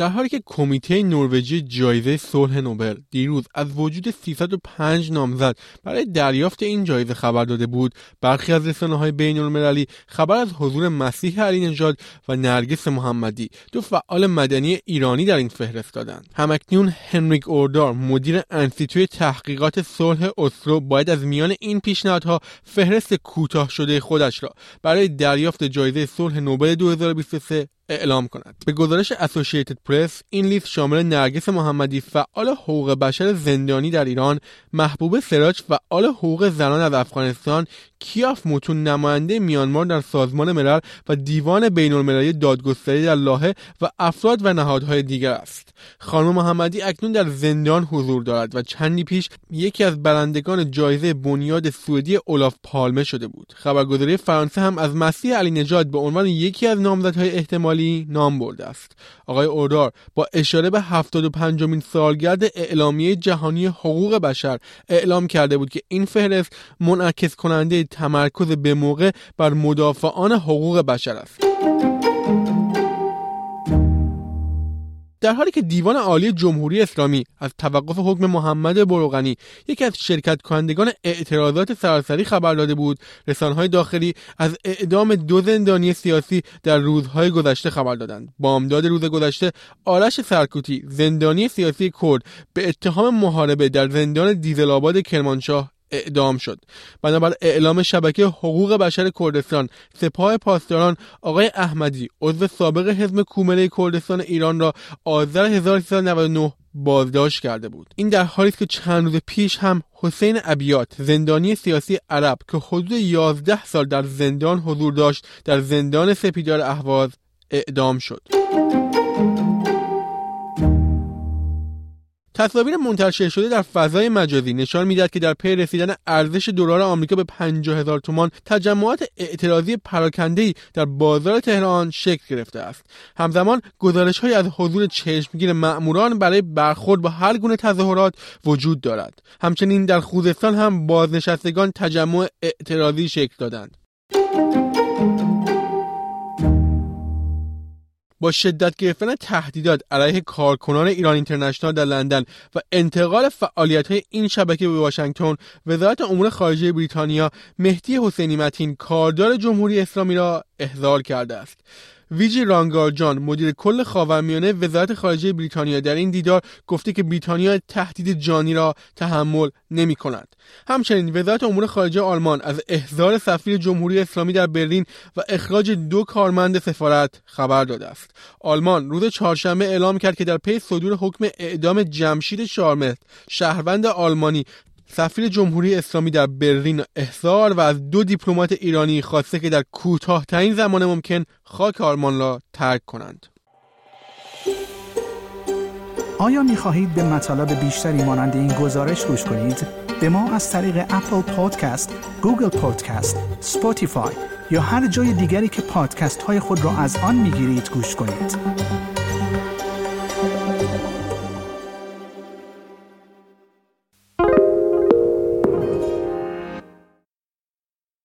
در حالی که کمیته نروژی جایزه صلح نوبل دیروز از وجود 305 نامزد برای دریافت این جایزه خبر داده بود برخی از رسانه های بین المللی خبر از حضور مسیح علی نژاد و نرگس محمدی دو فعال مدنی ایرانی در این فهرست دادند. هم‌اکنون هنریک اوردال مدیر انستیتوی تحقیقات صلح اسلو باید از میان این پیشنهادها فهرست کوتاه شده خودش را برای دریافت جایزه صلح نوبل 2023 اعلام کند. به گزارش اسوسییتد پرس این لیست شامل نرگس محمدی فعال حقوق بشر زندانی در ایران محبوب سراج فعال حقوق زنان از افغانستان کیاف متون نماینده میانمار در سازمان ملل و دیوان بین المللی دادگستری در لاهه و افراد و نهادهای دیگر است. خانم محمدی اکنون در زندان حضور دارد و چندی پیش یکی از برندگان جایزه بنیاد سوئدی اولاف پالمه شده بود. خبرگزاری فرانسه هم از مسیح علی نجات به عنوان یکی از نامزدهای احتمالی نام برده است. آقای اوردار با اشاره به 75 مین سالگرد اعلامیه جهانی حقوق بشر اعلام کرده بود که این فهرست منعکس کننده تمرکز به موقع بر مدافعان حقوق بشر است. در حالی که دیوان عالی جمهوری اسلامی از توقف حکم محمد بروغنی یکی از شرکت کنندگان اعتراضات سراسری خبر داده بود رسانه‌های داخلی از اعدام دو زندانی سیاسی در روزهای گذشته خبر دادند. بامداد روز گذشته آرش سرکوتی زندانی سیاسی کرد به اتهام محاربه در زندان دیزل کرمانشاه اعدام شد. بنابر اعلام شبکه حقوق بشر کردستان سپاه پاسداران آقای احمدی عضو سابق حزب کومله کردستان ایران را آذر 1399 بازداشت کرده بود. این در حالی است که چند روز پیش هم حسین ابیات زندانی سیاسی عرب که حدود 11 سال در زندان حضور داشت در زندان سپیدار اهواز اعدام شد. تصاویر منتشر شده در فضای مجازی نشان می‌دهد که در پی رسیدن ارزش دلار آمریکا به 50 هزار تومان تجمعات اعتراضی پراکنده‌ای در بازار تهران شکل گرفته است. همزمان گزارش های از حضور چشمگیر مأموران برای برخورد با هر گونه تظاهرات وجود دارد. همچنین در خوزستان هم بازنشستگان تجمع اعتراضی شکل دادند. با شدت گرفتن تهدیدات علیه کارکنان ایران اینترنشنال در لندن و انتقال فعالیت های این شبکه به واشنگتن وزارت امور خارجه بریتانیا مهدی حسینی متین کاردار جمهوری اسلامی را احضار کرده است. ویجی رانگارجان مدیر کل خاورمیانه وزارت خارجه بریتانیا در این دیدار گفته که بریتانیا تهدید جانی را تحمل نمی کند. همچنین وزارت امور خارجه آلمان از احضار سفیر جمهوری اسلامی در برلین و اخراج دو کارمند سفارت خبر داده است. آلمان روز چهارشنبه اعلام کرد که در پی صدور حکم اعدام جمشید شارمهد شهروند آلمانی سفیر جمهوری اسلامی در برلین احضار و از دو دیپلمات ایرانی خواسته که در کوتاهترین زمان ممکن خاک آلمان را ترک کنند. آیا می خواهید به مطالب بیشتری مانند این گزارش گوش کنید؟ به ما از طریق Apple Podcast، Google Podcast، Spotify یا هر جای دیگری که پادکست های خود را از آن می گیرید گوش کنید؟